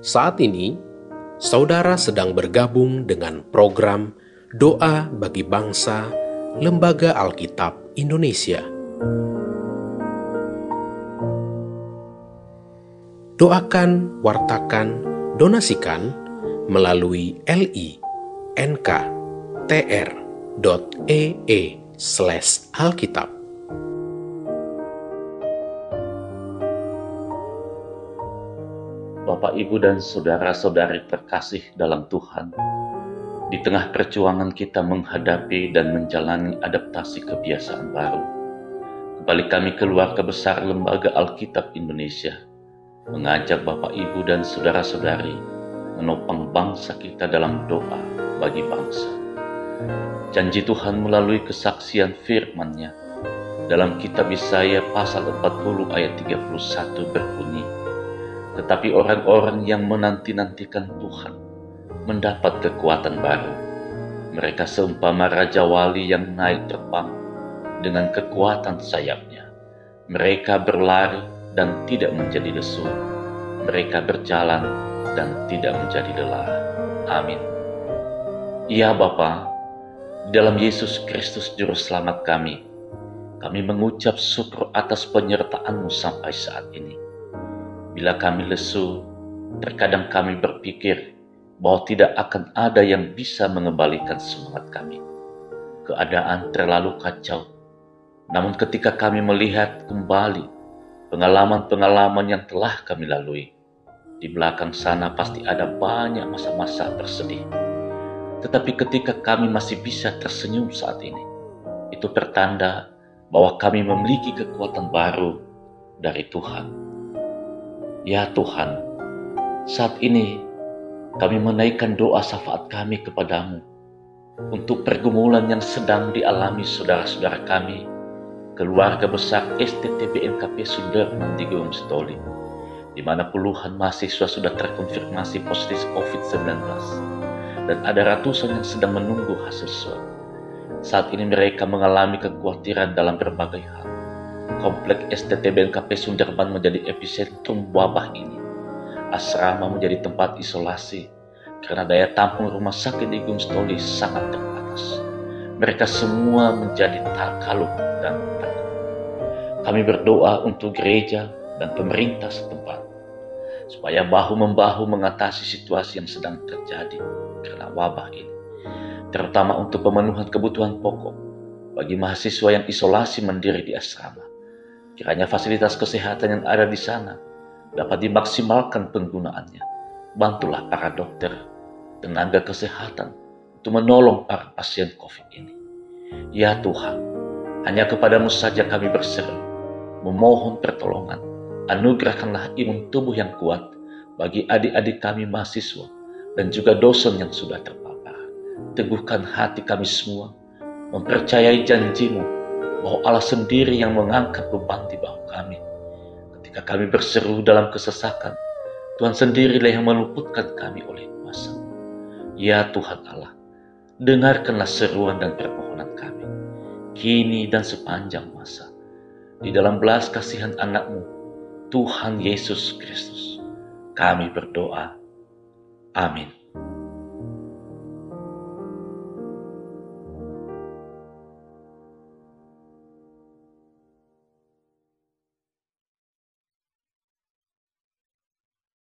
Saat ini, saudara sedang bergabung dengan program Doa bagi Bangsa Lembaga Alkitab Indonesia. Doakan, wartakan, donasikan melalui li.nk.tr.ee slash alkitab. Bapak, Ibu, dan saudara-saudari terkasih dalam Tuhan, di tengah perjuangan kita menghadapi dan menjalani adaptasi kebiasaan baru, kembali kami keluarga besar Lembaga Alkitab Indonesia mengajak Bapak, Ibu, dan saudara-saudari menopang bangsa kita dalam doa bagi bangsa. Janji Tuhan melalui kesaksian firman-Nya dalam kitab Yesaya pasal 40 ayat 31 berbunyi, tetapi orang-orang yang menanti-nantikan Tuhan mendapat kekuatan baru. Mereka seumpama Raja Wali yang naik terbang dengan kekuatan sayapnya. Mereka berlari dan tidak menjadi lesu. Mereka berjalan dan tidak menjadi lelah. Amin. Ya Bapa, dalam Yesus Kristus Juru Selamat kami, kami mengucap syukur atas penyertaan-Mu sampai saat ini Bila kami lesu, terkadang kami berpikir bahwa tidak akan ada yang bisa mengembalikan semangat kami. Keadaan terlalu kacau. Namun ketika kami melihat kembali pengalaman-pengalaman yang telah kami lalui, di belakang sana pasti ada banyak masa-masa bersedih. Tetapi ketika kami masih bisa tersenyum saat ini, itu pertanda bahwa kami memiliki kekuatan baru dari Tuhan. Ya Tuhan, saat ini kami menaikkan doa syafaat kami kepadamu untuk pergumulan yang sedang dialami saudara-saudara kami, keluarga besar STTB NKP Sudirman di Gunung di mana puluhan mahasiswa sudah terkonfirmasi positif COVID-19 dan ada ratusan yang sedang menunggu hasil swab. Saat ini mereka mengalami kekhawatiran dalam berbagai hal Komplek STT BNKP Sunderman menjadi epicentrum wabah ini. Asrama menjadi tempat isolasi karena daya tampung rumah sakit di Gunung Stoli sangat terbatas. Mereka semua menjadi terkalut dan takut. Kami berdoa untuk gereja dan pemerintah setempat supaya bahu-membahu mengatasi situasi yang sedang terjadi karena wabah ini, terutama untuk pemenuhan kebutuhan pokok bagi mahasiswa yang isolasi mandiri di asrama. Kiranya fasilitas kesehatan yang ada di sana dapat dimaksimalkan penggunaannya. Bantulah para dokter, tenaga kesehatan untuk menolong para pasien COVID ini. Ya Tuhan, hanya kepadamu saja kami berseru, memohon pertolongan. Anugerahkanlah imun tubuh yang kuat bagi adik-adik kami mahasiswa dan juga dosen yang sudah terpapar. Teguhkan hati kami semua, mempercayai janjimu bahwa Allah sendiri yang mengangkat beban di bahu kami. Ketika kami berseru dalam kesesakan, Tuhan sendirilah yang meluputkan kami oleh kuasa. Ya Tuhan Allah, dengarkanlah seruan dan permohonan kami, kini dan sepanjang masa. Di dalam belas kasihan anakmu, Tuhan Yesus Kristus, kami berdoa. Amin.